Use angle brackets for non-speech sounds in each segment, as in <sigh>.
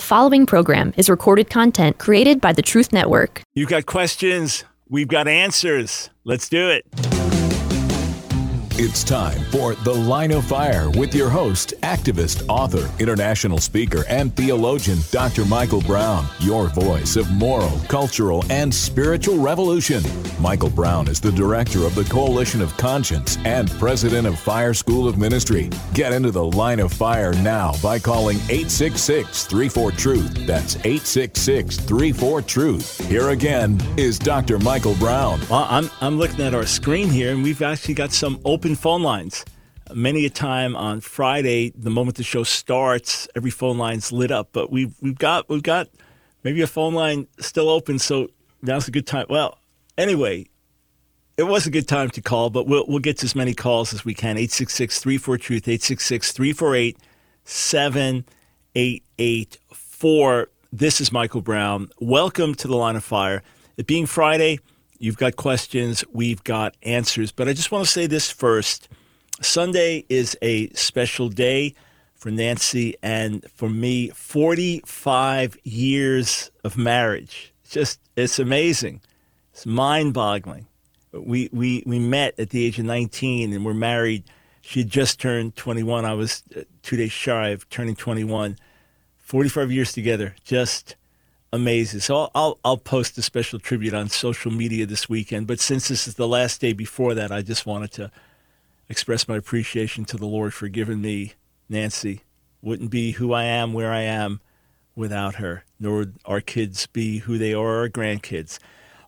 The following program is recorded content created by the Truth Network. You've got questions, we've got answers. Let's do it. It's time for The Line of Fire with your host, activist, author, international speaker, and theologian, Dr. Michael Brown, your voice of moral, cultural, and spiritual revolution. Michael Brown is the director of the Coalition of Conscience and president of Fire School of Ministry. Get into The Line of Fire now by calling 866 34 Truth. That's 866 34 Truth. Here again is Dr. Michael Brown. Well, I'm, I'm looking at our screen here, and we've actually got some open phone lines. Many a time on Friday, the moment the show starts, every phone line's lit up. But we've we've got we've got maybe a phone line still open, so now's a good time. Well, anyway, it was a good time to call, but we'll we'll get to as many calls as we can. 866-34 truth 866-348-7884. This is Michael Brown. Welcome to the Line of Fire. It being Friday, You've got questions, we've got answers. But I just want to say this first Sunday is a special day for Nancy and for me 45 years of marriage. It's just, it's amazing. It's mind boggling. We, we, we met at the age of 19 and we're married. She had just turned 21. I was uh, two days shy of turning 21. 45 years together. Just amazing. So I'll, I'll, I'll post a special tribute on social media this weekend. But since this is the last day before that, I just wanted to express my appreciation to the Lord for giving me Nancy. Wouldn't be who I am, where I am, without her. Nor would our kids be who they are, our grandkids.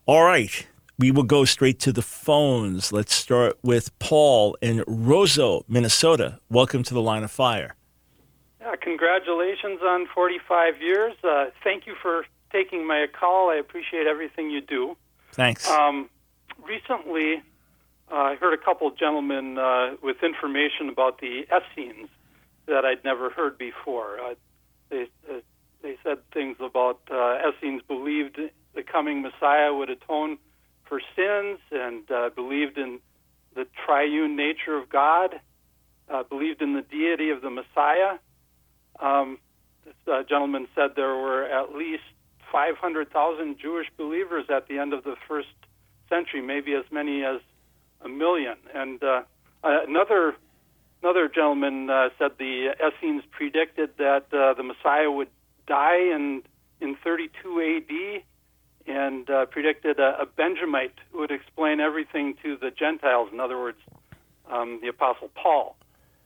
All right. We will go straight to the phones. Let's start with Paul in Roseau, Minnesota. Welcome to the line of fire. Yeah, congratulations on 45 years. Uh, thank you for taking my call. I appreciate everything you do. Thanks. Um, recently, uh, I heard a couple gentlemen uh, with information about the Essenes that I'd never heard before. Uh, they uh, they said things about uh, Essenes believed the coming Messiah would atone for sins and uh, believed in the triune nature of God, uh, believed in the deity of the Messiah. Um, this uh, gentleman said there were at least 500,000 Jewish believers at the end of the first century, maybe as many as a million. And uh, another another gentleman uh, said the Essenes predicted that uh, the Messiah would die in in 32 A.D. and uh, predicted a, a Benjamite would explain everything to the Gentiles. In other words, um, the Apostle Paul.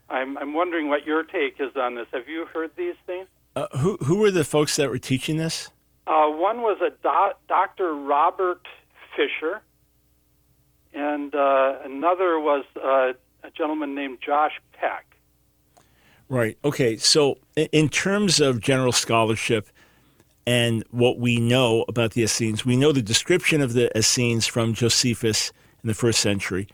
I'm I'm wondering what your take is on this. Have you heard these things? Uh, who who were the folks that were teaching this? Uh, one was a doc, Dr. Robert Fisher, and uh, another was uh, a gentleman named Josh Peck. Right. Okay. So, in terms of general scholarship and what we know about the Essenes, we know the description of the Essenes from Josephus in the first century,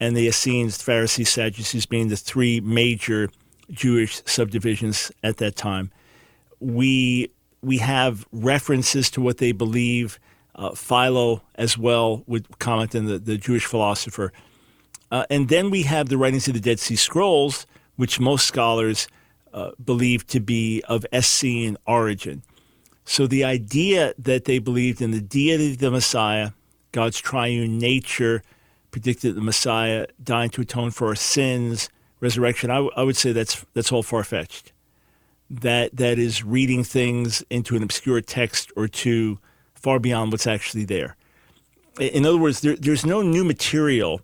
and the Essenes, Pharisees, Sadducees being the three major Jewish subdivisions at that time. We we have references to what they believe. Uh, Philo, as well, would comment on the, the Jewish philosopher. Uh, and then we have the writings of the Dead Sea Scrolls, which most scholars uh, believe to be of Essene origin. So the idea that they believed in the deity of the Messiah, God's triune nature, predicted the Messiah dying to atone for our sins, resurrection, I, w- I would say that's, that's all far fetched that that is reading things into an obscure text or two far beyond what's actually there. In other words, there, there's no new material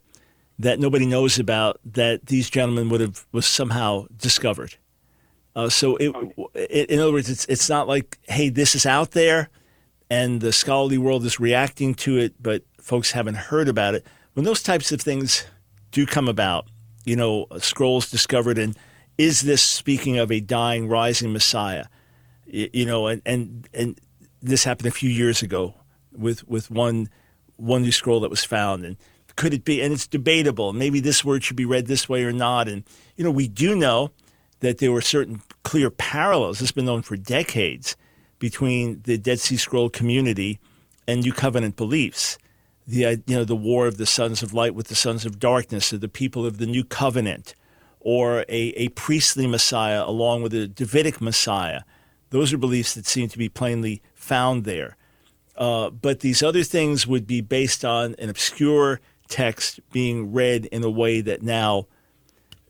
that nobody knows about that these gentlemen would have was somehow discovered. Uh, so, it, it, in other words, it's it's not like, hey, this is out there, and the scholarly world is reacting to it, but folks haven't heard about it. When those types of things do come about, you know, scrolls discovered and is this speaking of a dying, rising Messiah? You know, and, and, and this happened a few years ago with, with one, one new scroll that was found. And could it be, and it's debatable, maybe this word should be read this way or not. And, you know, we do know that there were certain clear parallels, this has been known for decades, between the Dead Sea Scroll community and New Covenant beliefs. The, you know, the war of the sons of light with the sons of darkness, or the people of the New Covenant or a, a priestly Messiah along with a Davidic Messiah. Those are beliefs that seem to be plainly found there. Uh, but these other things would be based on an obscure text being read in a way that now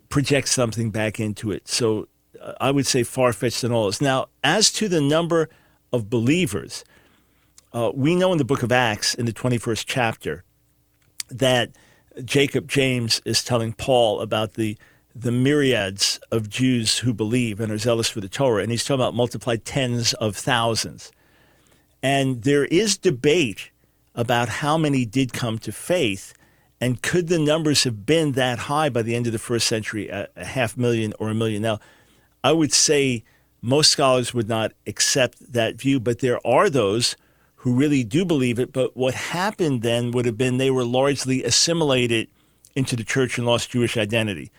projects something back into it. So uh, I would say far fetched than all this. Now, as to the number of believers, uh, we know in the book of Acts, in the 21st chapter, that Jacob James is telling Paul about the the myriads of Jews who believe and are zealous for the Torah, and he's talking about multiplied tens of thousands. And there is debate about how many did come to faith, and could the numbers have been that high by the end of the first century, a, a half million or a million? Now, I would say most scholars would not accept that view, but there are those who really do believe it. But what happened then would have been they were largely assimilated into the church and lost Jewish identity.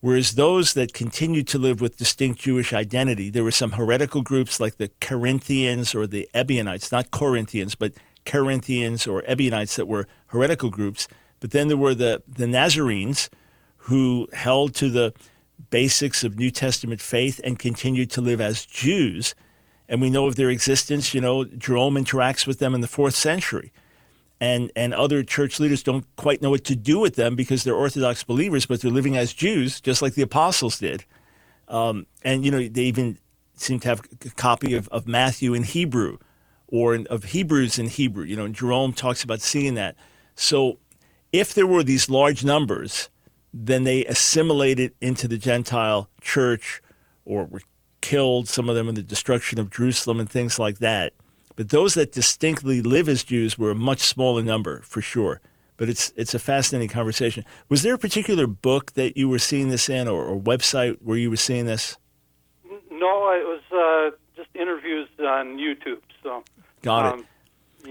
Whereas those that continued to live with distinct Jewish identity, there were some heretical groups like the Cerinthians or the Ebionites, not Corinthians, but Cerinthians or Ebionites that were heretical groups. But then there were the, the Nazarenes who held to the basics of New Testament faith and continued to live as Jews and we know of their existence. You know, Jerome interacts with them in the fourth century, and and other church leaders don't quite know what to do with them because they're Orthodox believers, but they're living as Jews, just like the apostles did. Um, and you know, they even seem to have a copy of, of Matthew in Hebrew, or in, of Hebrews in Hebrew. You know, Jerome talks about seeing that. So, if there were these large numbers, then they assimilated into the Gentile church, or were killed, some of them in the destruction of Jerusalem and things like that. But those that distinctly live as Jews were a much smaller number, for sure. But it's it's a fascinating conversation. Was there a particular book that you were seeing this in, or, or website where you were seeing this? No, it was uh, just interviews on YouTube. So got um, it.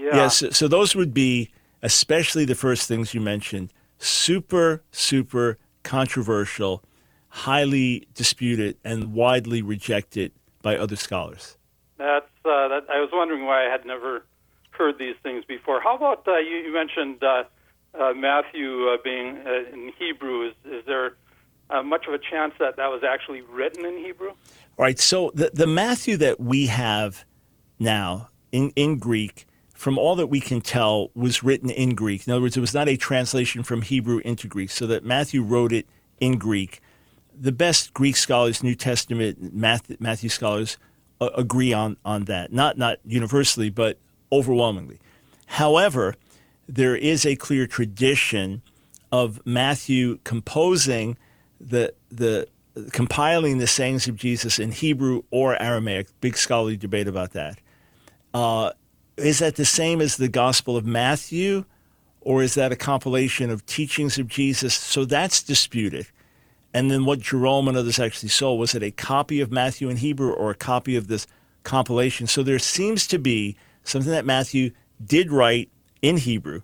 Yeah. yeah so, so those would be especially the first things you mentioned. Super, super controversial highly disputed and widely rejected by other scholars. That's uh, that, I was wondering why I had never heard these things before. How about uh, you, you, mentioned uh, uh Matthew uh, being uh, in Hebrew? Is, is there much of a chance that that was actually written in Hebrew? All right. So the the Matthew that we have now in in Greek. From all that we can tell, was written in Greek. In other words, it was not a translation from Hebrew into Greek, so that Matthew wrote it in Greek the best Greek scholars, New Testament Matthew scholars, uh, agree on on that. Not not universally, but overwhelmingly. However, there is a clear tradition of Matthew composing the the compiling the sayings of Jesus in Hebrew or Aramaic. Big scholarly debate about that. Uh, is that the same as the Gospel of Matthew, or is that a compilation of teachings of Jesus? So that's disputed. And then what Jerome and others actually saw was it a copy of Matthew in Hebrew or a copy of this compilation? So there seems to be something that Matthew did write in Hebrew.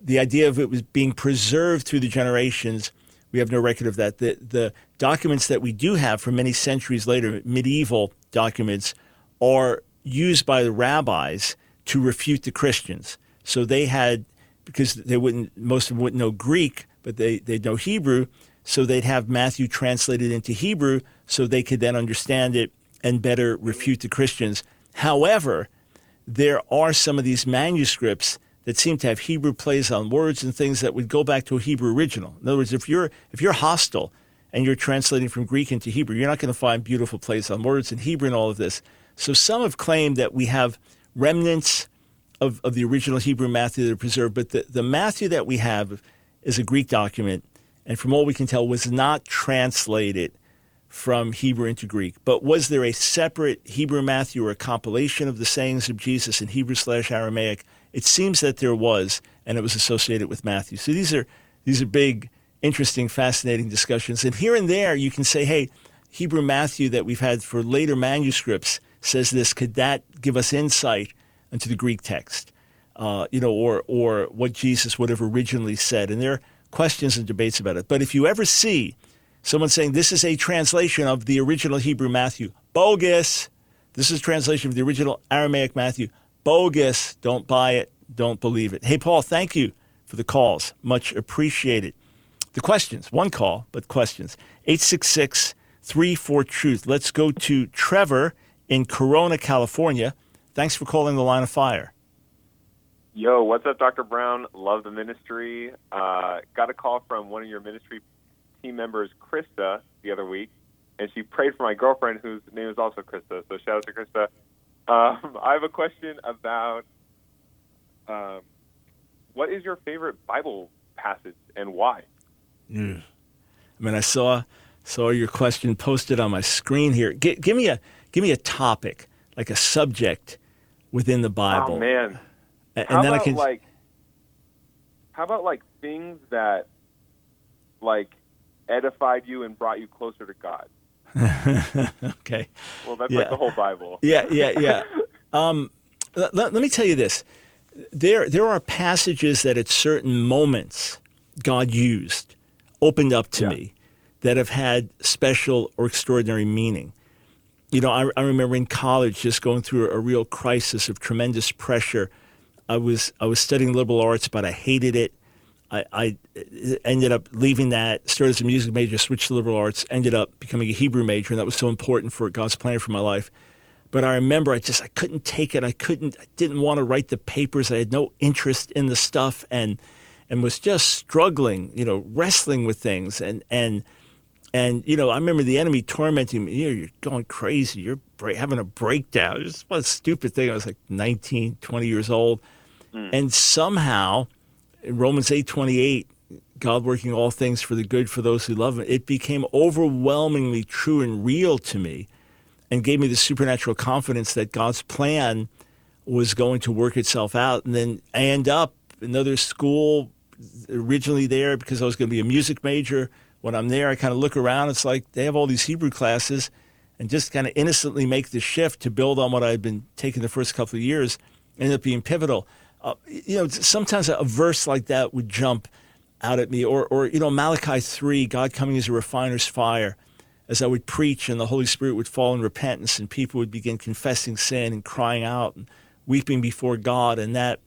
The idea of it was being preserved through the generations, we have no record of that. The, the documents that we do have from many centuries later, medieval documents, are used by the rabbis to refute the Christians. So they had, because they wouldn't, most of them wouldn't know Greek, but they, they know Hebrew so they'd have Matthew translated into Hebrew so they could then understand it and better refute the Christians. However, there are some of these manuscripts that seem to have Hebrew plays on words and things that would go back to a Hebrew original. In other words, if you're if you're hostile and you're translating from Greek into Hebrew, you're not going to find beautiful plays on words in Hebrew and all of this. So some have claimed that we have remnants of, of the original Hebrew Matthew that are preserved, but the, the Matthew that we have is a Greek document and from all we can tell, was not translated from Hebrew into Greek. But was there a separate Hebrew Matthew or a compilation of the sayings of Jesus in Hebrew slash Aramaic? It seems that there was, and it was associated with Matthew. So these are these are big, interesting, fascinating discussions. And here and there, you can say, hey, Hebrew Matthew that we've had for later manuscripts says this. Could that give us insight into the Greek text? Uh, you know, or or what Jesus would have originally said. And there questions and debates about it. But if you ever see someone saying this is a translation of the original Hebrew Matthew, bogus. This is translation of the original Aramaic Matthew, bogus. Don't buy it. Don't believe it. Hey, Paul, thank you for the calls. Much appreciated. The questions, one call, but questions. 866 34 Truth. Let's go to Trevor in Corona, California. Thanks for calling the line of fire. Yo, what's up, Dr. Brown? Love the ministry. Uh, got a call from one of your ministry team members, Krista, the other week, and she prayed for my girlfriend, whose name is also Krista. So shout out to Krista. Um, I have a question about um, what is your favorite Bible passage and why? Mm. I mean, I saw saw your question posted on my screen here. G- give me a give me a topic, like a subject within the Bible. Oh man, and, how then about I can like how about like things that like edified you and brought you closer to God? <laughs> okay. Well, that's Yeah. like the whole Bible. Yeah, yeah, yeah. <laughs> um, let, let me tell you this: there there are passages that at certain moments God used, opened up to Yeah. me, that have had special or extraordinary meaning. You know, I, I remember in college just going through a real crisis of tremendous pressure. I was I was studying liberal arts, but I hated it. I, I ended up leaving that, started as a music major, switched to liberal arts, ended up becoming a Hebrew major, and that was so important for God's plan for my life. But I remember I just I couldn't take it. I couldn't. I didn't want to write the papers. I had no interest in the stuff, and and was just struggling. You know, wrestling with things, and and and you know, I remember the enemy tormenting me. You know, you're going crazy. You're having a breakdown. It's a stupid thing. I was like 19, 20 years old, Mm. and somehow, Romans eight twenty eight, God working all things for the good for those who love Him. It became overwhelmingly true and real to me, and gave me the supernatural confidence that God's plan was going to work itself out. And then I end up another school originally there because I was going to be a music major. When I'm there, I kind of look around. It's like they have all these Hebrew classes, and just kind of innocently make the shift to build on what I'd been taking the first couple of years. Ended up being pivotal. Uh, you know, sometimes a verse like that would jump out at me, or, or you know, Malachi three, God coming as a refiner's fire. As I would preach, and the Holy Spirit would fall in repentance, and people would begin confessing sin and crying out and weeping before God, and that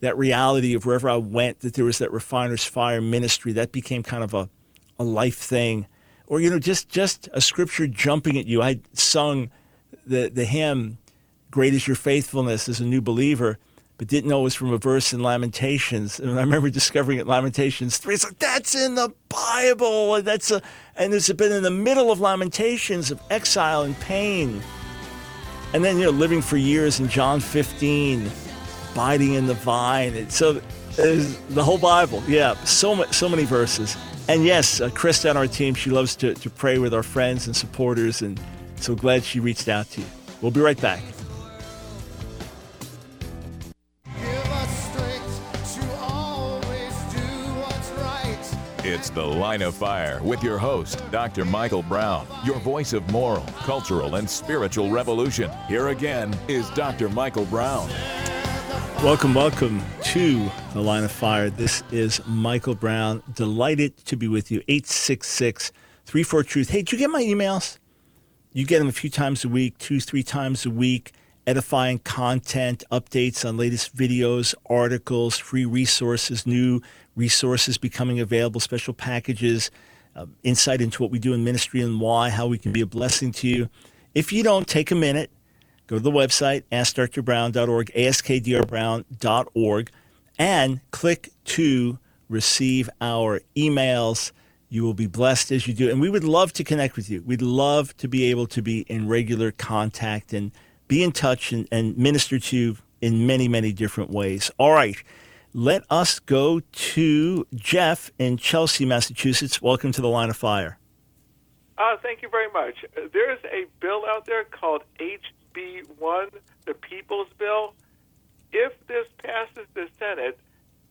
that reality of wherever I went, that there was that refiner's fire ministry, that became kind of a, a life thing. Or, you know, just, just a scripture jumping at you. I sung the, the hymn, Great is Your Faithfulness, as a new believer, but didn't know it was from a verse in Lamentations. And I remember discovering it, Lamentations 3. It's like, that's in the Bible. And, that's a, and it's been in the middle of Lamentations of exile and pain. And then, you know, living for years in John 15 abiding in the vine. And so the whole Bible. Yeah, so ma- so many verses. And yes, uh, Krista on our team, she loves to, to pray with our friends and supporters, and so glad she reached out to you. We'll be right back. It's The Line of Fire with your host, Dr. Michael Brown, your voice of moral, cultural, and spiritual revolution. Here again is Dr. Michael Brown. Welcome, welcome to the Line of Fire. This is Michael Brown. Delighted to be with you. 866 34 Truth. Hey, did you get my emails? You get them a few times a week, two, three times a week. Edifying content, updates on latest videos, articles, free resources, new resources becoming available, special packages, uh, insight into what we do in ministry and why, how we can be a blessing to you. If you don't take a minute, go to the website, askdrbrown.org, askdrbrown.org, and click to receive our emails. You will be blessed as you do. And we would love to connect with you. We'd love to be able to be in regular contact and be in touch and, and minister to you in many, many different ways. All right. Let us go to Jeff in Chelsea, Massachusetts. Welcome to the line of fire. Uh, thank you very much. There's a bill out there called HB1, the People's Bill. If this passes the Senate,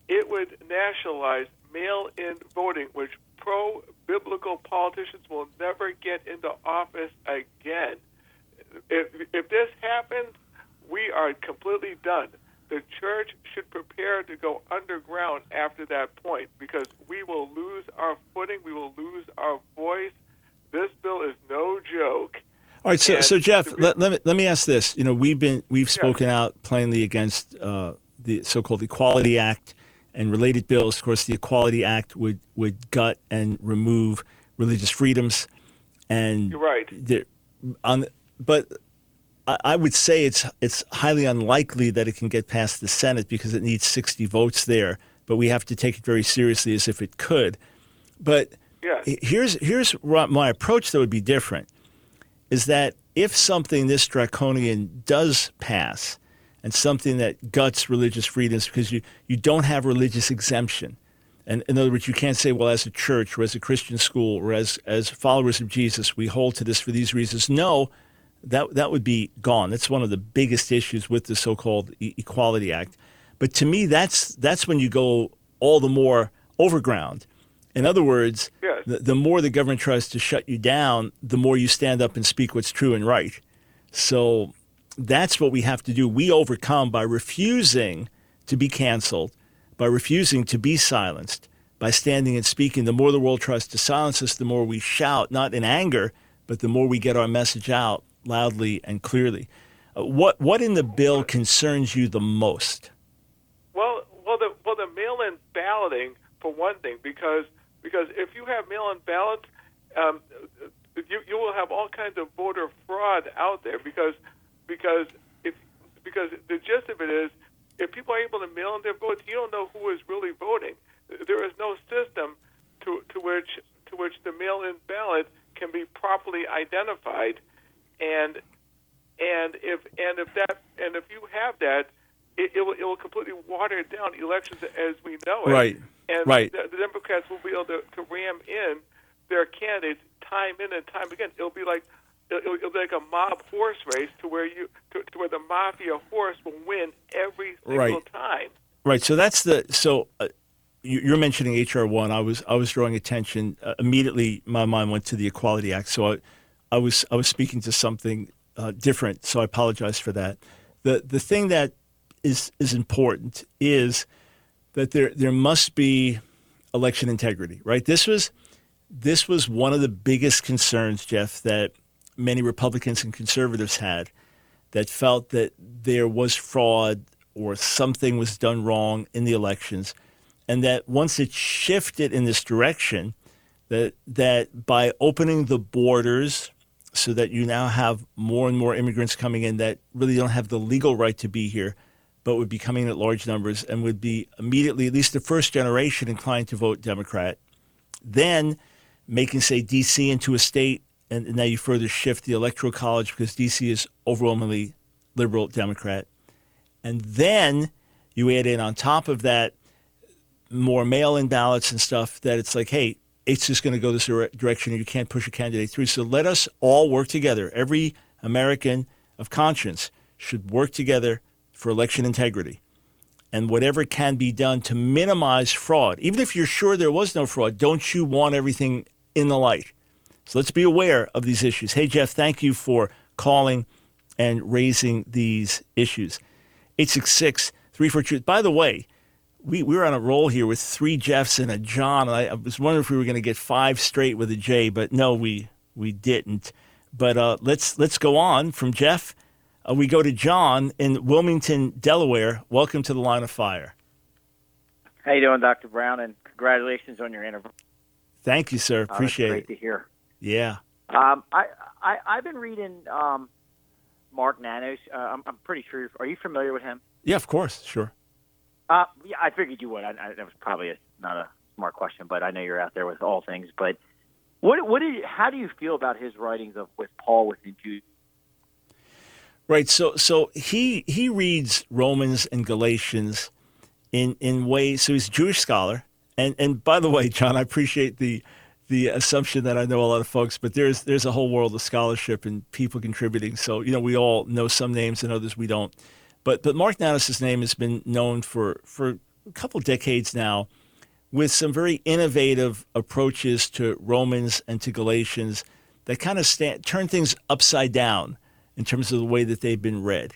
it would nationalize mail in voting, which pro biblical politicians will never get into office again. If, if this happens, we are completely done. The church should prepare to go underground after that point because we will lose our footing, we will lose our voice. This bill is no joke. All right, so, And so Jeff, re- let, let, me, let me ask this. You know, we've been we've spoken out plainly against uh, the so-called Equality Act and related bills. Of course, the Equality Act would, would gut and remove religious freedoms, and You're right. on but I, I would say it's it's highly unlikely that it can get past the Senate because it needs 60 votes there. But we have to take it very seriously as if it could. But Yes. h- here's here's my approach that would be different is that if something this draconian does pass and something that guts religious freedoms because you, you don't have religious exemption and in other words you can't say well as a church or as a christian school or as, as followers of jesus we hold to this for these reasons no that, that would be gone that's one of the biggest issues with the so-called e- equality act but to me that's that's when you go all the more overground in other words Yes. the, the more the government tries to shut you down, the more you stand up and speak what's true and right. So that's what we have to do. We overcome by refusing to be canceled, by refusing to be silenced, by standing and speaking. The more the world tries to silence us, the more we shout, not in anger, but the more we get our message out loudly and clearly. Uh, what, what in the bill concerns you the most? Well, well, the well the mail-in balloting for one thing, because because if you have mail-in ballots, um, you you will have all kinds of voter fraud out there because because if because the gist of it is if people are able to mail in their votes, you don't know who is really voting. There is no system to to which to which the mail-in ballot can be properly identified, and and if and if that and if you have that, it, it will it will completely water down elections as we know it. Right. And Right. The, the Democrats will be able to, to ram in their candidates time in and time again. It'll be like it'll, it'll be like a mob horse race to where you to, to where the mafia horse will win every single Right. time. Right. So that's the so uh, you- you're mentioning HR one. I was I was drawing attention uh, immediately. My mind went to the Equality Act. So I, I was I was speaking to something uh, different. So I apologize for that. The the thing that is is important is that there there must be election integrity. Right. This was this was one of the biggest concerns, Jeff, that many Republicans and conservatives had that felt that there was fraud or something was done wrong in the elections, and that once it shifted in this direction, that that by opening the borders so that you now have more and more immigrants coming in that really don't have the legal right to be here, but would be coming in at large numbers and would be immediately, at least the first generation, inclined to vote Democrat. Then making, say, D.C. into a state, and now you further shift the electoral college because D.C. is overwhelmingly liberal Democrat. And then you add in on top of that more mail in ballots and stuff that it's like, hey, it's just going to go this direction you can't push a candidate through. So let us all work together. Every American of conscience should work together for election integrity and whatever can be done to minimize fraud. Even if you're sure there was no fraud, don't you want everything in the light? So let's be aware of these issues. Hey, Jeff, thank you for calling and raising these issues. 866 34 Truth. By the way, we, we were on a roll here with three Jeffs and a John. I, I was wondering if we were going to get five straight with a J, but no, we we didn't. But uh, let's let's go on from Jeff. Uh, we go to John in Wilmington, Delaware. Welcome to the Line of Fire. How you doing, Dr. Brown? And congratulations on your anniversary. Thank you, sir. Uh, Appreciate great it. to hear. Yeah. Um, I, I I've been reading um, Mark Nanos. Uh, I'm, I'm pretty sure. You're, are you familiar with him? Yeah, of course. Sure. Uh, yeah, I figured you would. I, I, that was probably a, not a smart question, but I know you're out there with all things. But what what did how do you feel about his writings of with Paul within Jude? Right. So so he he reads Romans and Galatians in in ways. So he's a Jewish scholar. And and by the way, John, I appreciate the the assumption that I know a lot of folks, but there's there's a whole world of scholarship and people contributing. So you know we all know some names and others we don't. But but Mark Nanos' name has been known for for a couple decades now, with some very innovative approaches to Romans and to Galatians that kind of stand, turn things upside down in terms of the way that they've been read.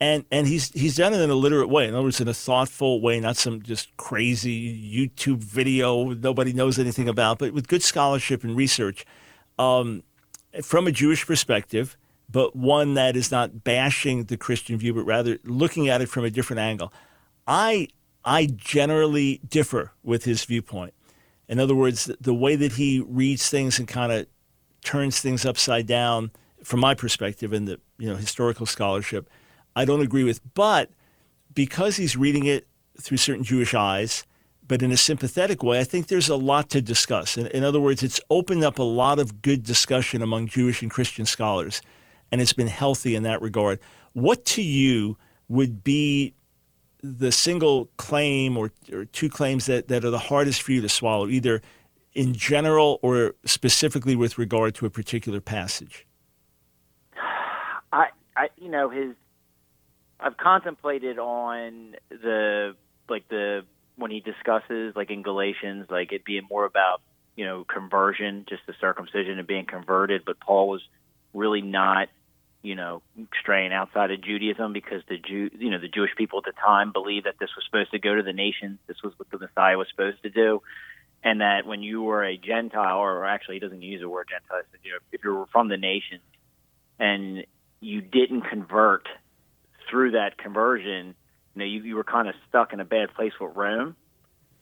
And and he's he's done it in a literate way. In other words, in a thoughtful way, not some just crazy YouTube video nobody knows anything about, but with good scholarship and research um, from a Jewish perspective, but one that is not bashing the Christian view, but rather looking at it from a different angle. I I generally differ with his viewpoint. In other words, the way that he reads things and kind of turns things upside down, from my perspective, and the you know, historical scholarship, I don't agree with. But because he's reading it through certain Jewish eyes, but in a sympathetic way, I think there's a lot to discuss. In, in other words, it's opened up a lot of good discussion among Jewish and Christian scholars, and it's been healthy in that regard. What to you would be the single claim or, or two claims that, that are the hardest for you to swallow, either in general or specifically with regard to a particular passage? I, I, you know, his. I've contemplated on the like the when he discusses like in Galatians, like it being more about you know conversion, just the circumcision and being converted, but Paul was really not you know straying outside of Judaism because the Jew you know the Jewish people at the time believed that this was supposed to go to the nations, this was what the Messiah was supposed to do, and that when you were a Gentile, or actually he doesn't use the word Gentile, you know, if you were from the nations and you didn't convert through that conversion, you know, you, you were kind of stuck in a bad place with Rome.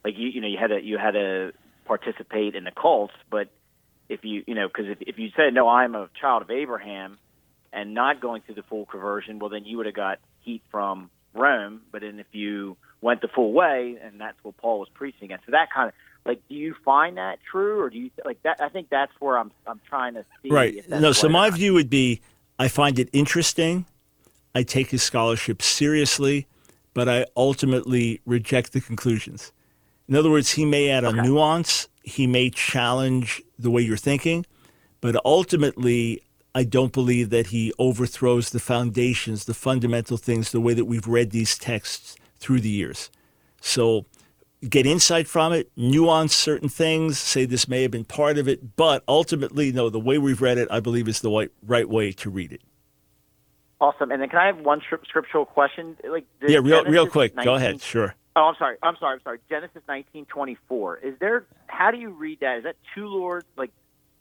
Like you, you know, you had to you had to participate in the cults, but if you, you know, because if, if you said no, I'm a child of Abraham, and not going through the full conversion, well, then you would have got heat from Rome. But then if you went the full way, and that's what Paul was preaching against, so that kind of like, do you find that true, or do you like that? I think that's where I'm I'm trying to see. Right. No, so my view would be I find it interesting. I take his scholarship seriously, but I ultimately reject the conclusions. In other words, he may add a nuance, he may challenge the way you're thinking, but ultimately, I don't believe that he overthrows the foundations, the fundamental things, the way that we've read these texts through the years. So get insight from it, nuance certain things, say this may have been part of it, but ultimately, no, the way we've read it, I believe, is the right, right way to read it. Awesome. And then can I have one scrip- scriptural question? Like yeah, real, real quick. Go ahead. Sure. Oh, I'm sorry. I'm sorry. I'm sorry. Genesis 19:24. Is there? How do you read that? Is that two lords? Like,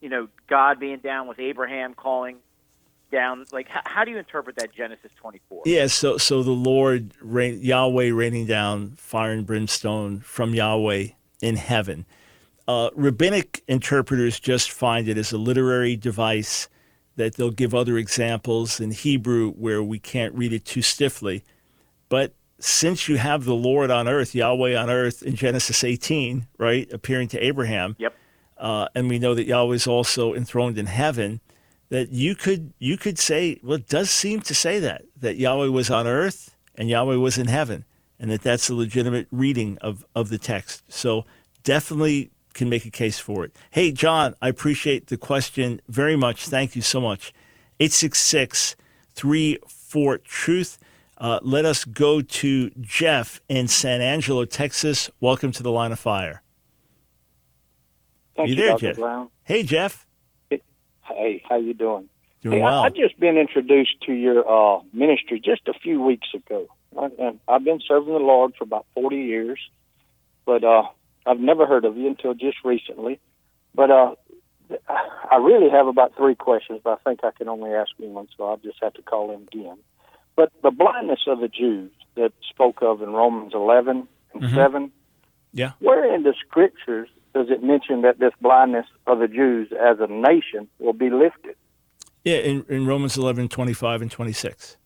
you know, God being down with Abraham, calling down. Like, how, how do you interpret that Genesis 24? Yeah, so so the Lord, rain, Yahweh, raining down fire and brimstone from Yahweh in heaven. Uh, rabbinic interpreters just find it as a literary device that they'll give other examples in Hebrew where we can't read it too stiffly. But since you have the Lord on earth, Yahweh on earth in Genesis 18, right, appearing to Abraham, Yep. Uh, and we know that Yahweh is also enthroned in heaven, that you could you could say, well, it does seem to say that that Yahweh was on earth and Yahweh was in heaven, and that that's a legitimate reading of of the text. So definitely can make a case for it. Hey, John, I appreciate the question very much. Thank you so much. 866 34 Truth. Uh, let us go to Jeff in San Angelo, Texas. Welcome to the line of fire. Thank You you, there, Dr. Jeff? Brown. Hey, Jeff. Hey, how you doing? Doing hey, well. I, I just been introduced to your uh, ministry just a few weeks ago. I, I've been serving the Lord for about 40 years, but uh, I've never heard of you until just recently. But uh, I really have about three questions, but I think I can only ask one, so I'll just have to call in again. But the blindness of the Jews that spoke of in Romans 11 and Mhm. 7, Yeah. where in the scriptures does it mention that this blindness of the Jews as a nation will be lifted? Yeah, in, in Romans 11, 25 and 26.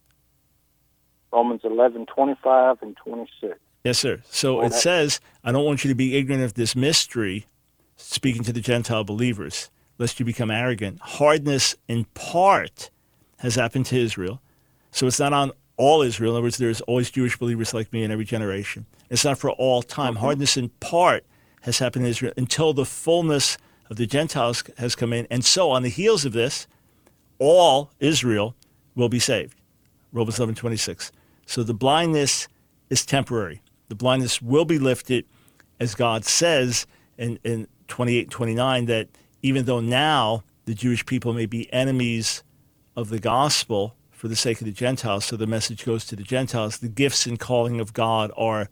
Romans 11, 25 and 26. Yes, sir. So Well, it says, I don't want you to be ignorant of this mystery, speaking to the Gentile believers, lest you become arrogant. Hardness in part has happened to Israel. So it's not on all Israel. In other words, there's always Jewish believers like me in every generation. It's not for all time. Hardness in part has happened in Israel until the fullness of the Gentiles has come in. And so on the heels of this, all Israel will be saved. Romans 11, 26. So the blindness is temporary. The blindness will be lifted, as God says in, in 28 29, that even though now the Jewish people may be enemies of the gospel for the sake of the Gentiles, so the message goes to the Gentiles, the gifts and calling of God are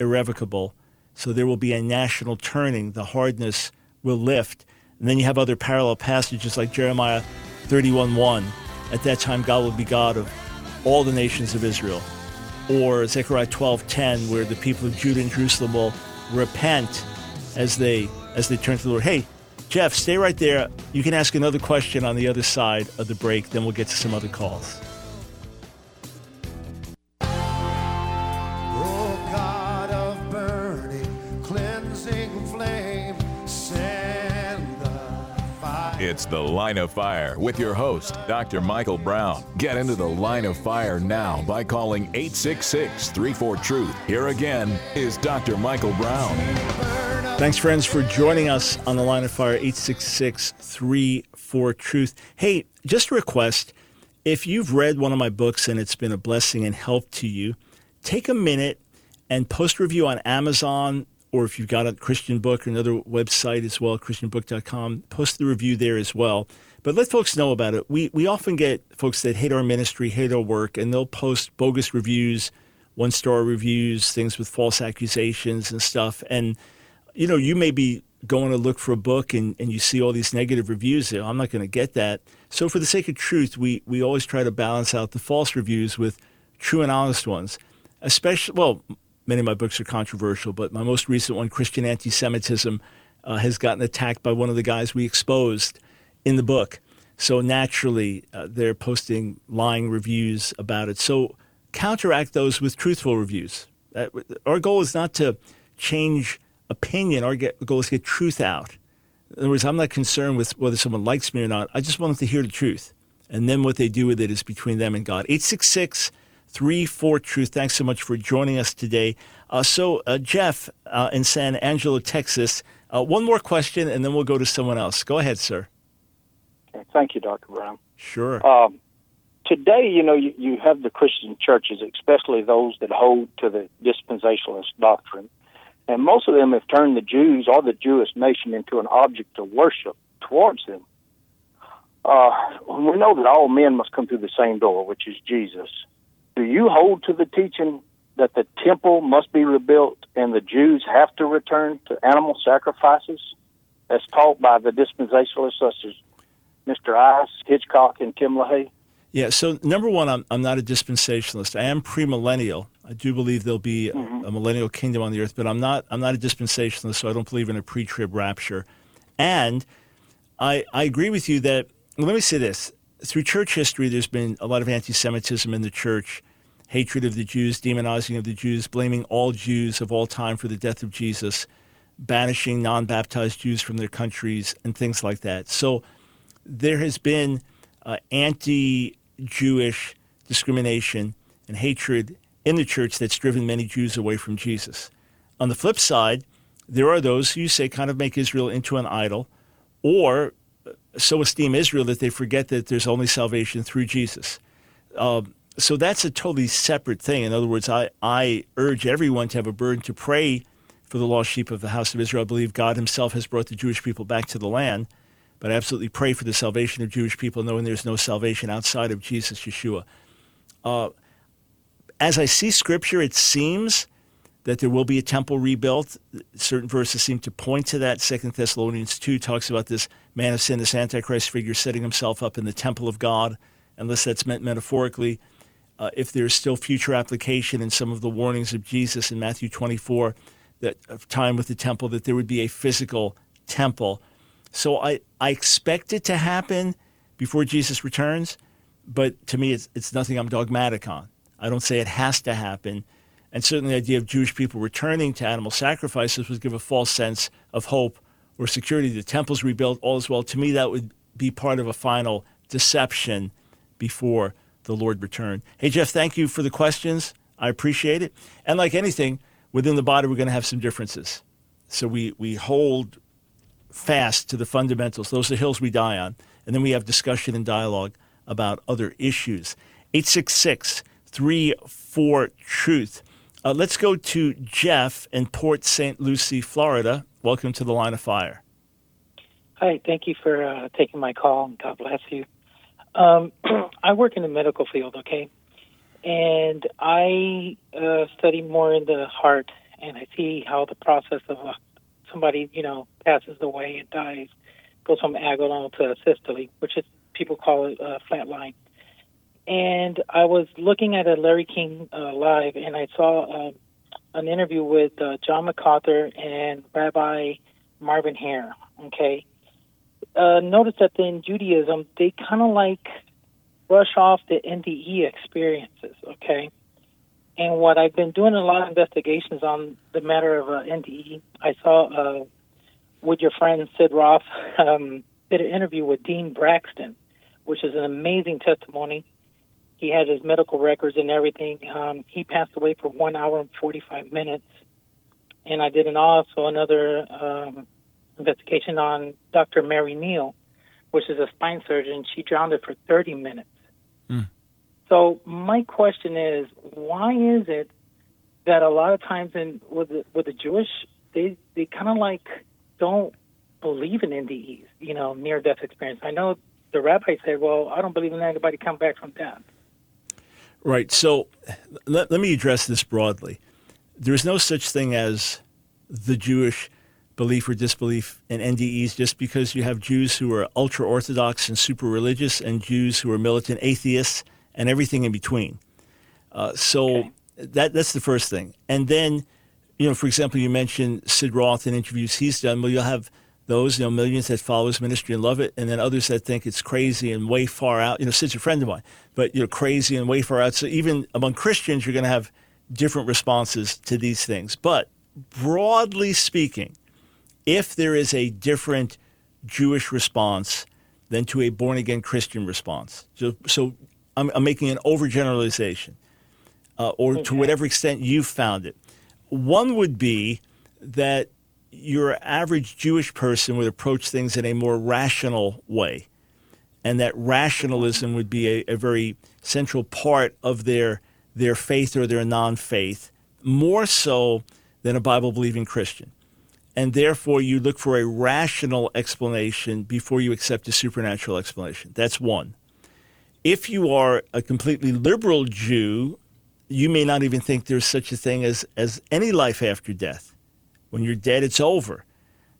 irrevocable. So there will be a national turning. The hardness will lift. And then you have other parallel passages like Jeremiah 31 1. At that time, God will be God of all the nations of Israel. Or Zechariah 12 10, where the people of Judah and Jerusalem will repent as they as they turn to the Lord. Hey, Jeff, stay right there. You can ask another question on the other side of the break, then we'll get to some other calls. The Line of Fire with your host, Dr. Michael Brown. Get into the line of fire now by calling 866 34 Truth. Here again is Dr. Michael Brown. Thanks, friends, for joining us on the line of fire 866 34 Truth. Hey, just a request if you've read one of my books and it's been a blessing and help to you, take a minute and post review on Amazon or if you've got a Christian book or another website as well, christianbook.com, post the review there as well. But let folks know about it. We, we often get folks that hate our ministry, hate our work, and they'll post bogus reviews, one star reviews, things with false accusations and stuff. And, you know, you may be going to look for a book and, and you see all these negative reviews. I'm not going to get that. So, for the sake of truth, we, we always try to balance out the false reviews with true and honest ones. Especially, well, many of my books are controversial, but my most recent one, Christian Anti Semitism, uh, has gotten attacked by one of the guys we exposed in the book. So, naturally, uh, they're posting lying reviews about it. So, counteract those with truthful reviews. Uh, our goal is not to change opinion. Our get, goal is to get truth out. In other words, I'm not concerned with whether someone likes me or not. I just want them to hear the truth. And then what they do with it is between them and God. 866 34 Truth. Thanks so much for joining us today. Uh, so, uh, Jeff uh, in San Angelo, Texas, uh, one more question and then we'll go to someone else. Go ahead, sir. Thank you, Dr. Brown. Sure. Um, today, you know, you, you have the Christian churches, especially those that hold to the dispensationalist doctrine, and most of them have turned the Jews or the Jewish nation into an object of worship towards them. Uh, we know that all men must come through the same door, which is Jesus. Do you hold to the teaching that the temple must be rebuilt and the Jews have to return to animal sacrifices, as taught by the dispensationalists such as Mr. Ice, Hitchcock, and Tim LaHaye? Yeah, so number one, I'm, I'm not a dispensationalist. I am premillennial. I do believe there'll be Mm-hmm. a, a millennial kingdom on the earth, but I'm not I'm not a dispensationalist, so I don't believe in a pre-trib rapture. And I I agree with you that let me say this. Through church history, there's been a lot of anti-Semitism in the church, hatred of the Jews, demonizing of the Jews, blaming all Jews of all time for the death of Jesus, banishing non-baptized Jews from their countries, and things like that. So there has been uh, anti-Jewish discrimination and hatred in the church that's driven many Jews away from Jesus. On the flip side, there are those who you say kind of make Israel into an idol, or so esteem Israel that they forget that there's only salvation through Jesus. Um, so that's a totally separate thing. In other words, I, I urge everyone to have a burden to pray for the lost sheep of the house of Israel. I believe God Himself has brought the Jewish people back to the land, but I absolutely pray for the salvation of Jewish people, knowing there's no salvation outside of Jesus, Yeshua. Uh, as I see Scripture, it seems that there will be a temple rebuilt. Certain verses seem to point to that. Second Thessalonians 2 talks about this man of sin, this Antichrist figure, setting himself up in the temple of God, unless that's meant metaphorically. Uh, if there's still future application in some of the warnings of Jesus in Matthew 24, that of time with the temple, that there would be a physical temple. So I, I expect it to happen before Jesus returns, but to me, it's, it's nothing I'm dogmatic on. I don't say it has to happen. And certainly the idea of Jewish people returning to animal sacrifices would give a false sense of hope or security. The temple's rebuilt, all is well. To me, that would be part of a final deception before the Lord returned. Hey, Jeff, thank you for the questions. I appreciate it. And like anything, within the body, we're going to have some differences. So we, we hold fast to the fundamentals. Those are the hills we die on. And then we have discussion and dialogue about other issues. 866 34 Truth. Uh, let's go to Jeff in Port St. Lucie, Florida. Welcome to the line of fire. Hi, thank you for uh, taking my call, and God bless you. Um, <clears throat> I work in the medical field, okay, and I uh, study more in the heart, and I see how the process of uh, somebody, you know, passes away and dies, goes from agonal to systole, which is people call it uh, flatline. And I was looking at a Larry King uh, live, and I saw uh, an interview with uh, John MacArthur and Rabbi Marvin Hier. Okay, uh, notice that in Judaism they kind of like brush off the NDE experiences. Okay, and what I've been doing a lot of investigations on the matter of uh, NDE. I saw uh, with your friend Sid Roth <laughs> um, did an interview with Dean Braxton, which is an amazing testimony. He had his medical records and everything. Um, he passed away for one hour and 45 minutes. And I did an also another um, investigation on Dr. Mary Neal, which is a spine surgeon. She drowned it for 30 minutes. Hmm. So my question is, why is it that a lot of times in with the, with the Jewish, they they kind of like don't believe in NDEs, you know, near death experience. I know the rabbi said, well, I don't believe in anybody come back from death. Right. So let, let me address this broadly. There is no such thing as the Jewish belief or disbelief in NDEs just because you have Jews who are ultra Orthodox and super religious and Jews who are militant atheists and everything in between. Uh, so Okay. that that's the first thing. And then, you know, for example, you mentioned Sid Roth in interviews he's done. Well, you'll have those, you know, millions that follow his ministry and love it, and then others that think it's crazy and way far out. You know, such a friend of mine, but you know, crazy and way far out. So even among Christians, you're going to have different responses to these things. But broadly speaking, if there is a different Jewish response than to a born again Christian response, so, so I'm, I'm making an overgeneralization, uh, or to whatever extent you've found it. One would be that your average Jewish person would approach things in a more rational way, and that rationalism would be a, a very central part of their their faith or their non-faith, more so than a Bible believing Christian. And therefore, you look for a rational explanation before you accept a supernatural explanation. That's one. If you are a completely liberal Jew, you may not even think there's such a thing as, as any life after death. When you're dead, it's over.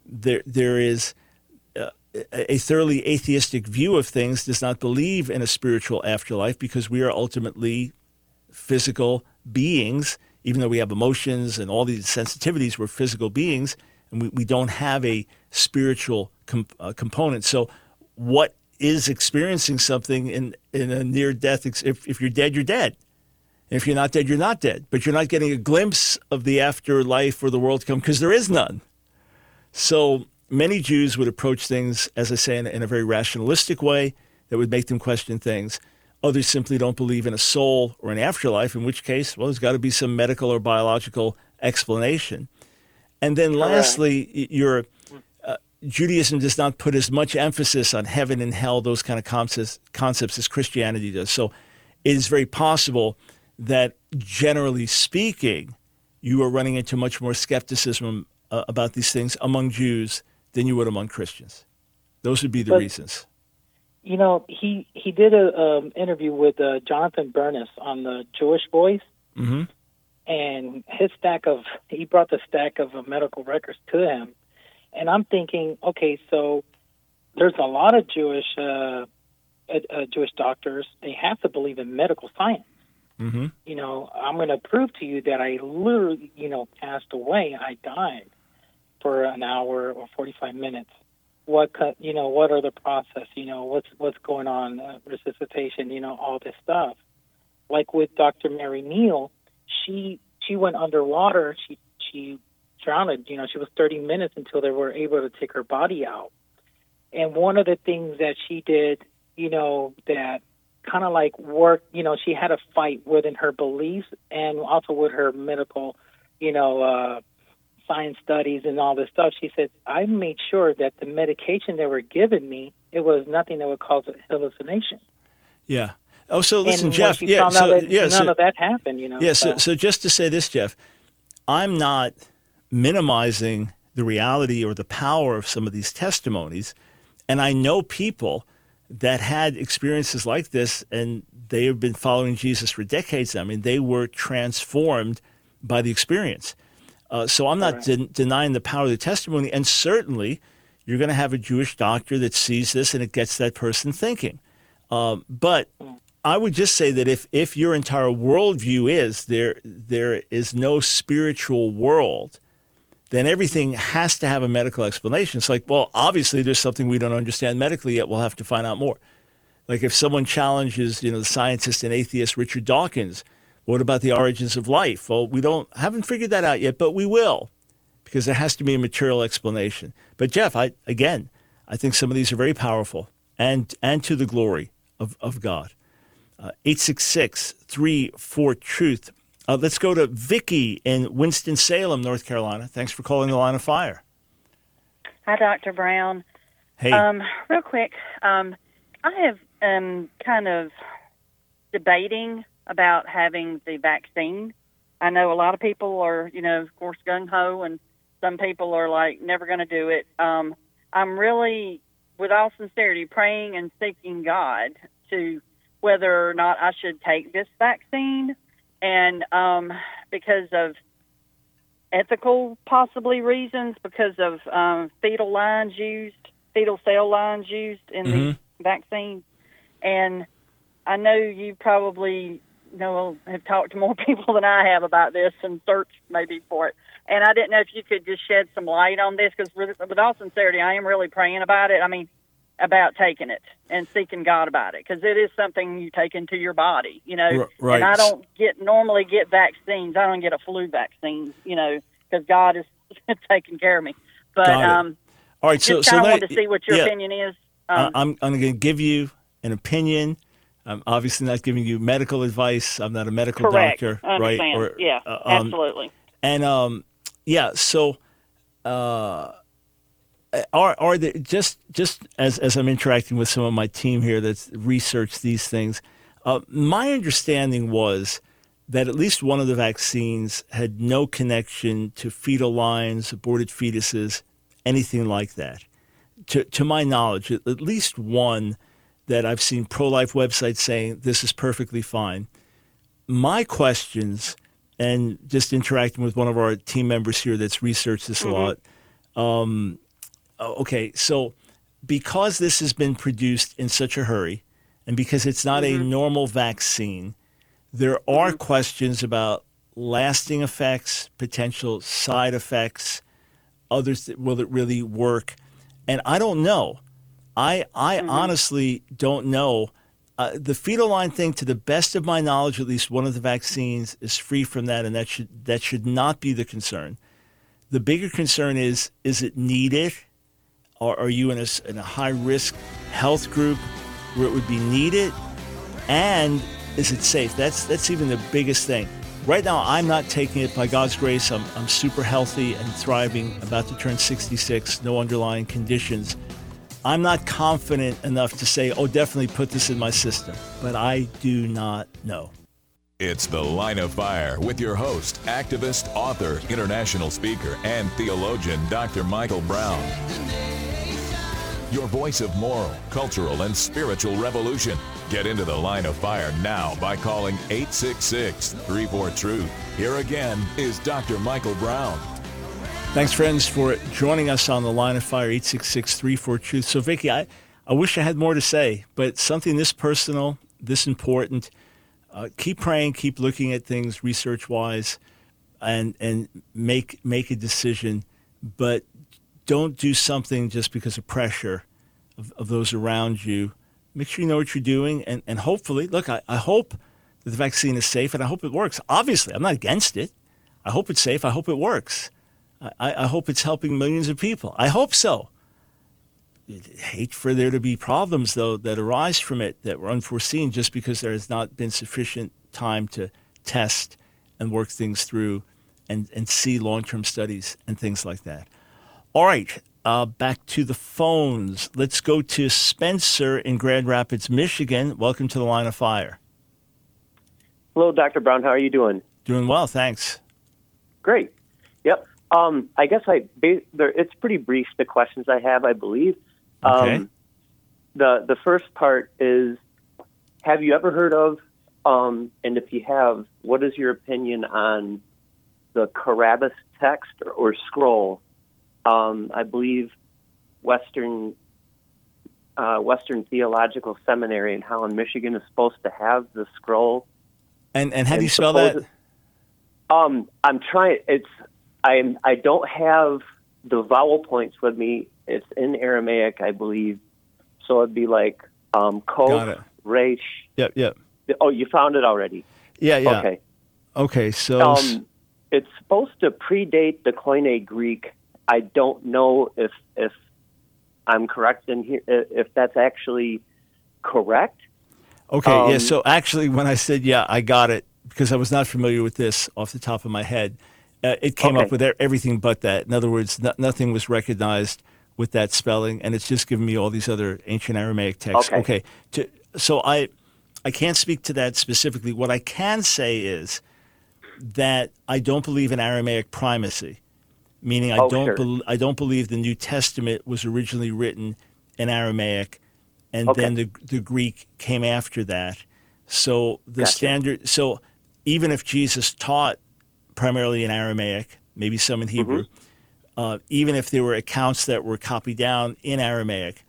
There, there is uh, a thoroughly atheistic view of things, does not believe in a spiritual afterlife because we are ultimately physical beings, even though we have emotions and all these sensitivities, we're physical beings and we, we don't have a spiritual uh, component. So, what is experiencing something in, in a near death? Ex- if, if you're dead, you're dead. If you're not dead, you're not dead. But you're not getting a glimpse of the afterlife or the world to come because there is none. So, many Jews would approach things, as I say, in, in a very rationalistic way that would make them question things. Others simply don't believe in a soul or an afterlife, in which case, well, there's got to be some medical or biological explanation. And then lastly, y- your uh, Judaism does not put as much emphasis on heaven and hell, those kind of concepts, concepts as Christianity does. So it is very possible that, generally speaking, you are running into much more skepticism uh, about these things among Jews than you would among Christians. Those would be the But- reasons. You know, he he did an um, interview with uh, Jonathan Bernis on the Jewish Voice, hmm and his stack of he brought the stack of uh, medical records to him, and I'm thinking, okay, so there's a lot of Jewish uh, uh, Jewish doctors. They have to believe in medical science. Hmm You know, I'm going to prove to you that I literally, you know, passed away. I died for an hour or 45 minutes. What, you know, what are the process? You know, what's what's going on? Uh, resuscitation. You know, all this stuff. Like with Dr. Mary Neal, she she went underwater. She she drowned. You know, she was 30 minutes until they were able to take her body out. And one of the things that she did, you know, that kind of like work, you know, she had a fight within her beliefs and also with her medical, you know, uh, science studies and all this stuff. She said, I made sure that the medication they were giving me, it was nothing that would cause a hallucination. Yeah. Oh, so listen, and Jeff. Yeah. So that yeah. none So, of that happened, you know. Yeah, so, so just to say this, Jeff, I'm not minimizing the reality or the power of some of these testimonies. And I know people that had experiences like this and they have been following Jesus for decades. I mean, they were transformed by the experience. Uh, so I'm not den- denying the power of the testimony. And certainly, you're going to have a Jewish doctor that sees this and it gets that person thinking. Um, but I would just say that if, if your entire worldview is there, there is no spiritual world, then everything has to have a medical explanation. It's like, well, obviously there's something we don't understand medically yet. We'll have to find out more. Like if someone challenges, you know, the scientist and atheist Richard Dawkins, what about the origins of life? Well, we don't haven't figured that out yet, but we will, because there has to be a material explanation. But Jeff, I again, I think some of these are very powerful and, and to the glory of, of God. Uh, 866 34 Truth. Uh, let's go to Vicki in Winston-Salem, North Carolina. Thanks for calling the line of fire. Hi, Dr. Brown. Hey. Um, real quick, um, I have um, kind of debating about having the vaccine. I know a lot of people are, you know, of course, gung ho, and some people are like never going to do it. Um, I'm really, with all sincerity, praying and seeking God to whether or not I should take this vaccine, and um, because of ethical possibly reasons, because of um, fetal lines used, fetal cell lines used in Mhm. the vaccine, and I know you probably know have talked to more <laughs> people than I have about this and searched maybe for it. And I didn't know if you could just shed some light on this because, with, with all sincerity, I am really praying about it. I mean, about taking it and seeking God about it because it is something you take into your body, you know. Right. And I don't get normally get vaccines. I don't get a flu vaccine, you know, because God is <laughs> taking care of me. But um, All right, so so of wanted to see what your yeah. opinion is. Um, I'm, I'm going to give you an opinion. I'm obviously not giving you medical advice. I'm not a medical correct. doctor, I right? Or, yeah, uh, um, absolutely. And um, yeah, so uh, are are there just just as as I'm interacting with some of my team here that's researched these things? Uh, my understanding was that at least one of the vaccines had no connection to fetal lines, aborted fetuses, anything like that. To to my knowledge, at, least one that I've seen pro life websites saying this is perfectly fine. My questions and just interacting with one of our team members here that's researched this a lot. Um, Oh, okay, so because this has been produced in such a hurry, and because it's not a mm-hmm. normal vaccine, there are mm-hmm. questions about lasting effects, potential side effects, others that will it really work, and I don't know. I I mm-hmm. honestly don't know. Uh, the fetal line thing, to the best of my knowledge, at least one of the vaccines is free from that, and that should that should not be the concern. The bigger concern is: is it needed? Are you in a, in a high risk health group where it would be needed? And is it safe? That's that's even the biggest thing. Right now, I'm not taking it by God's grace. I'm, I'm super healthy and thriving, about to turn 66, no underlying conditions. I'm not confident enough to say, oh, definitely put this in my system, but I do not know. It's The Line of Fire with your host, activist, author, international speaker, and theologian, Dr. Michael Brown. Your voice of moral, cultural, and spiritual revolution. Get into The Line of Fire now by calling 866 34 Truth. Here again is Dr. Michael Brown. Thanks, friends, for joining us on the line of fire, 866 34 Truth. So, Vicki, I, I wish I had more to say, but something this personal, this important, uh, keep praying, keep looking at things research wise, and, and make, make a decision, but don't do something just because of pressure of, of those around you. Make sure you know what you're doing, and, and hopefully, look, I, I hope that the vaccine is safe and I hope it works. Obviously, I'm not against it. I hope it's safe. I hope it works. I, I hope it's helping millions of people. I hope so. I'd hate for there to be problems, though, that arise from it that were unforeseen just because there has not been sufficient time to test and work things through and, and see long term studies and things like that. All right, uh, back to the phones. Let's go to Spencer in Grand Rapids, Michigan. Welcome to the line of fire. Hello, Dr. Brown. How are you doing? Doing well, thanks. Great. Yep. Um, I guess I it's pretty brief the questions I have. I believe. Okay. Um, the the first part is: Have you ever heard of? Um, and if you have, what is your opinion on the Carabas text or, or scroll? Um, I believe Western uh, Western Theological Seminary in Holland, Michigan, is supposed to have the scroll. And and how do you spell that? Um, I'm trying. It's I'm I don't have the vowel points with me. It's in Aramaic, I believe. So it'd be like um, Got Resh. Yep, yep. Oh, you found it already. Yeah, yeah. Okay. Okay, so Um, it's supposed to predate the Koine Greek. I don't know if if I'm correct in here, if that's actually correct. Okay, yeah. Um, So actually, when I said yeah, I got it because I was not familiar with this off the top of my head. Uh, it came Okay. up with everything but that. In other words, no, nothing was recognized with that spelling, and it's just given me all these other ancient Aramaic texts. Okay. To, so I, I can't speak to that specifically. What I can say is that I don't believe in Aramaic primacy, meaning I Oh, don't sure. bel I don't believe the New Testament was originally written in Aramaic, and Okay. then the the Greek came after that. So the Gotcha. standard. So even if Jesus taught primarily in Aramaic, maybe some in Hebrew, uh, even if there were accounts that were copied down in Aramaic,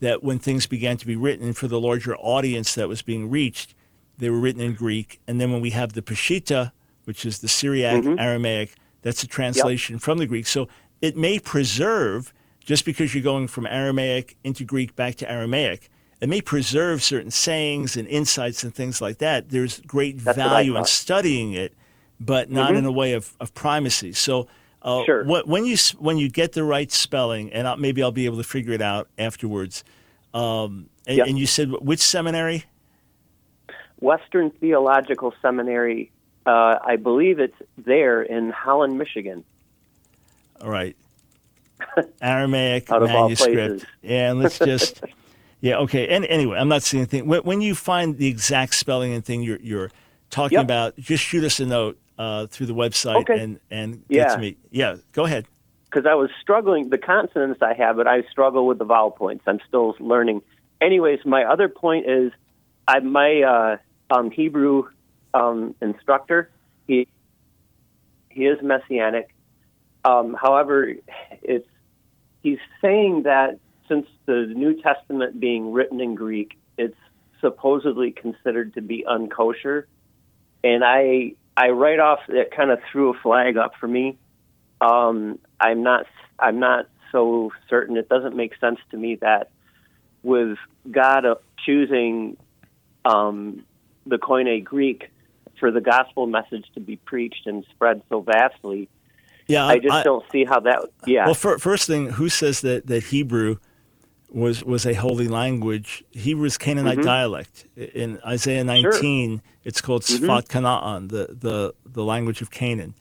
that when things began to be written for the larger audience that was being reached, they were written in Greek. And then when we have the Peshitta, which is the Syriac Aramaic, that's a translation from the Greek. So it may preserve, just because you're going from Aramaic into Greek back to Aramaic, it may preserve certain sayings and insights and things like that. There's great That's value in studying it, but not Mhm. in a way of, of primacy. So uh, Sure. wh- when you when you get the right spelling, and I'll, maybe I'll be able to figure it out afterwards. Um, and, Yep. and you said which seminary? Western Theological Seminary, uh, I believe it's there in Holland, Michigan. All right. <laughs> Aramaic Out of all manuscript. Yeah, and let's just. <laughs> yeah, okay. And anyway, I'm not seeing anything. When, when you find the exact spelling and thing you're you're talking Yep. about, just shoot us a note uh, through the website Okay. and and Yeah. get to me. Yeah, go ahead. because I was struggling. The consonants I have, but I struggle with the vowel points. I'm still learning. Anyways, my other point is, I my uh, um, Hebrew um, instructor. He he is messianic. Um, however, it's he's saying that since the New Testament being written in Greek, it's supposedly considered to be unkosher, and I I right off it kind of threw a flag up for me um, I'm not I'm not so certain. It doesn't make sense to me that with God uh, choosing um, the Koine Greek for the gospel message to be preached and spread so vastly, Yeah, I just don't see how that. Yeah, Well, fir- first thing, who says that, that Hebrew was was a holy language? Hebrew is Canaanite Mhm. dialect. In Isaiah 19, it's called Mhm. Sfat Canaan, the, the, the language of Canaan.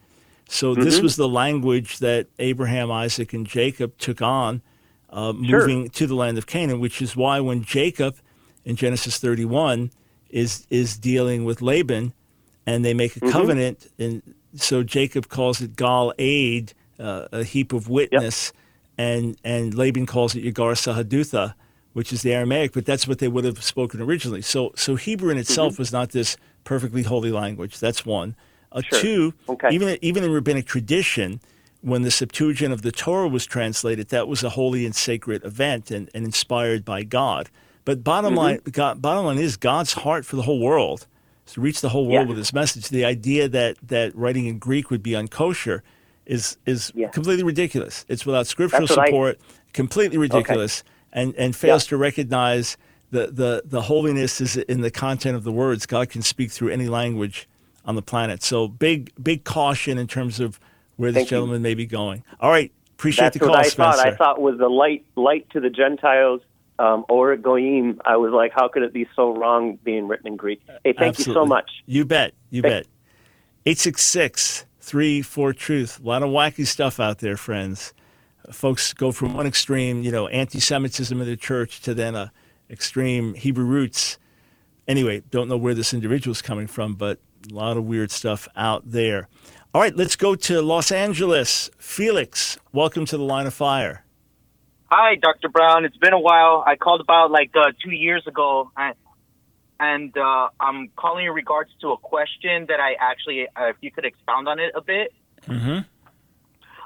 So this Mhm. was the language that Abraham, Isaac, and Jacob took on, uh, Sure. moving to the land of Canaan, which is why when Jacob in Genesis 31 is is dealing with Laban, and they make a Mhm. covenant, and so Jacob calls it Galeed, uh, a heap of witness, and and Laban calls it Yegar Sahadutha, which is the Aramaic, but that's what they would have spoken originally. So so Hebrew in itself Mm-hmm. was not this perfectly holy language. That's one. Uh, Sure. Two, Okay. even even in rabbinic tradition, when the Septuagint of the Torah was translated, that was a holy and sacred event and, and inspired by God. But bottom Mhm. line, God, bottom line is God's heart for the whole world to reach the whole world Yeah. with this message. The idea that that writing in Greek would be unkosher is is completely ridiculous. It's without scriptural what I- support, completely ridiculous, and and fails to recognize the, the the holiness is in the content of the words. God can speak through any language on the planet. So big big caution in terms of where this Thank you. gentleman may be going. All right, appreciate that's the call, what I Spencer. thought. I thought with the light light to the Gentiles. Um, or goyim, I was like, how could it be so wrong being written in Greek? Hey, thank you so much. You bet. You bet. 866 34 Truth. A lot of wacky stuff out there, friends. Folks go from one extreme, you know, anti Semitism in the church to then a extreme Hebrew roots. Anyway, don't know where this individual is coming from, but a lot of weird stuff out there. All right, let's go to Los Angeles. Felix, welcome to the line of fire. Hi, Dr. Brown. It's been a while. I called about like uh, two years ago, I, and uh, I'm calling in regards to a question that I actually, uh, if you could expound on it a bit. Mm-hmm.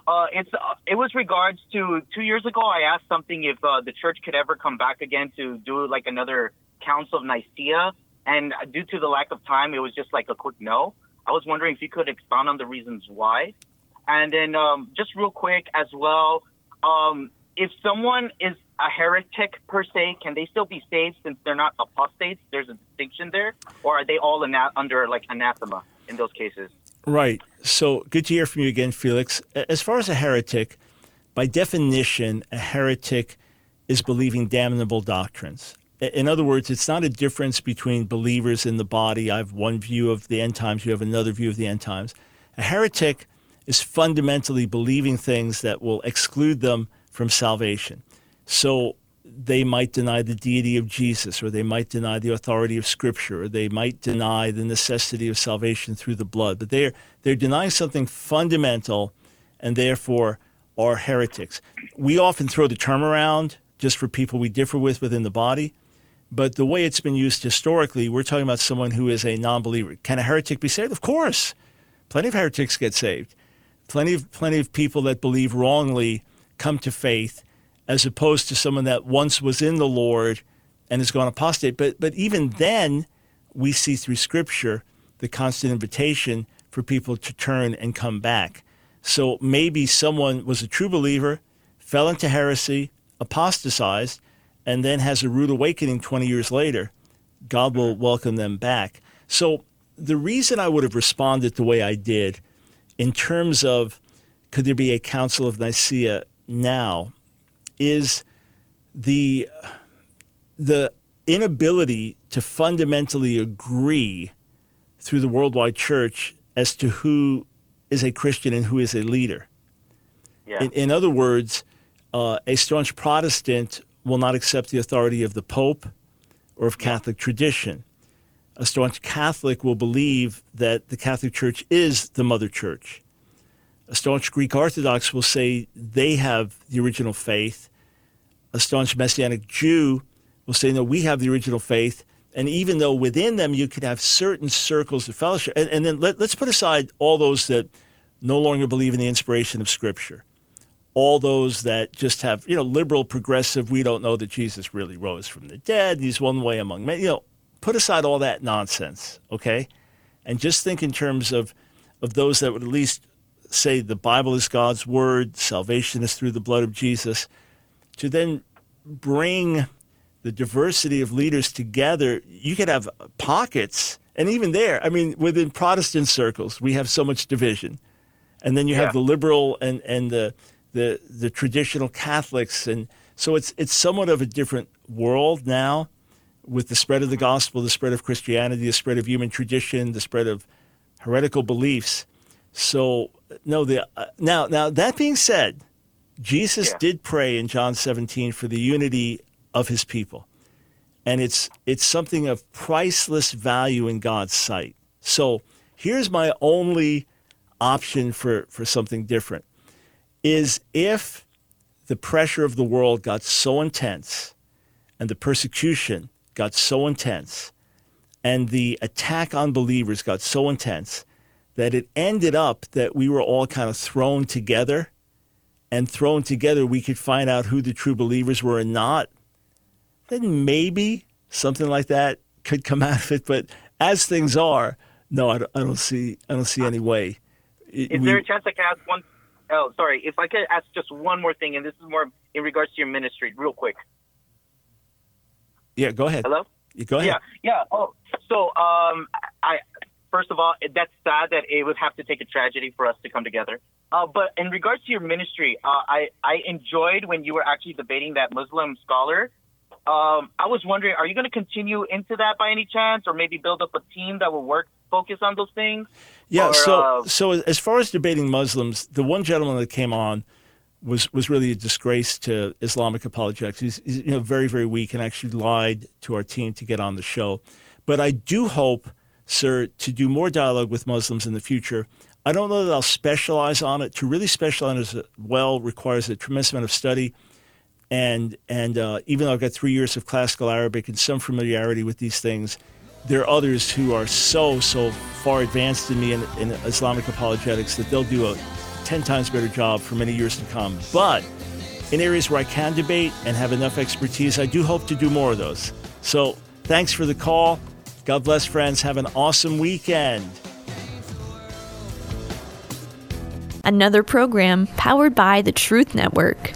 Uh, it's uh, it was regards to two years ago. I asked something if uh, the church could ever come back again to do like another Council of Nicaea, and due to the lack of time, it was just like a quick no. I was wondering if you could expound on the reasons why, and then um, just real quick as well. Um, if someone is a heretic per se, can they still be saved since they're not apostates? There's a distinction there, or are they all ana- under like anathema in those cases? Right. So good to hear from you again, Felix. As far as a heretic, by definition, a heretic is believing damnable doctrines. In other words, it's not a difference between believers in the body. I have one view of the end times, you have another view of the end times. A heretic is fundamentally believing things that will exclude them from salvation. So they might deny the deity of Jesus, or they might deny the authority of Scripture, or they might deny the necessity of salvation through the blood. But they're, they're denying something fundamental and therefore are heretics. We often throw the term around just for people we differ with within the body. But the way it's been used historically, we're talking about someone who is a non believer. Can a heretic be saved? Of course. Plenty of heretics get saved. Plenty of, plenty of people that believe wrongly come to faith as opposed to someone that once was in the Lord and has gone apostate. But but even then, we see through Scripture the constant invitation for people to turn and come back. So maybe someone was a true believer, fell into heresy, apostatized, and then has a rude awakening 20 years later. God will mm-hmm. welcome them back. So the reason I would have responded the way I did in terms of could there be a Council of Nicaea now is the the inability to fundamentally agree through the worldwide church as to who is a Christian and who is a leader. Yeah. In, in other words, uh, a staunch Protestant will not accept the authority of the Pope or of Catholic tradition. A staunch Catholic will believe that the Catholic Church is the mother church. A staunch Greek Orthodox will say they have the original faith. A staunch Messianic Jew will say, no, we have the original faith. And even though within them you could have certain circles of fellowship, and, and then let, let's put aside all those that no longer believe in the inspiration of Scripture, all those that just have, you know, liberal, progressive, we don't know that Jesus really rose from the dead, he's one way among many, you know, put aside all that nonsense, okay? And just think in terms of, of those that would at least say the Bible is God's word, salvation is through the blood of Jesus, to then bring the diversity of leaders together, you could have pockets. And even there, I mean, within Protestant circles, we have so much division. And then you Yeah. have the liberal and, and the, the, the traditional Catholics. And so it's, it's somewhat of a different world now with the spread of the gospel, the spread of Christianity, the spread of human tradition, the spread of heretical beliefs. So, no, the, uh, now, now, that being said, Jesus did pray in John 17 for the unity of his people. And it's it's something of priceless value in God's sight. So here's my only option for, for something different is if the pressure of the world got so intense and the persecution got so intense and the attack on believers got so intense that it ended up that we were all kind of thrown together and thrown together we could find out who the true believers were and not then maybe something like that could come out of it but as things are no i don't, I don't see i don't see any way It- Is we- there a chance I can ask one? Oh, sorry. If I could ask just one more thing, and this is more in regards to your ministry, real quick. yeah go ahead Hello. Go ahead Yeah, yeah. Oh, so um, I first of all, that's sad that it would have to take a tragedy for us to come together. Uh, but in regards to your ministry, uh, I I enjoyed when you were actually debating that Muslim scholar. Um, I was wondering, are you going to continue into that by any chance, or maybe build up a team that will work focus on those things? Yeah. Or, so, uh, so as far as debating Muslims, the one gentleman that came on was was really a disgrace to Islamic apologetics. He's, he's you know very very weak and actually lied to our team to get on the show. But I do hope, sir, to do more dialogue with Muslims in the future. I don't know that I'll specialize on it. To really specialize as well requires a tremendous amount of study. And and uh, even though I've got three years of classical Arabic and some familiarity with these things, there are others who are so so far advanced in me in, in Islamic apologetics that they'll do a ten times better job for many years to come. But in areas where I can debate and have enough expertise, I do hope to do more of those. So thanks for the call. God bless, friends. Have an awesome weekend. Another program powered by the Truth Network.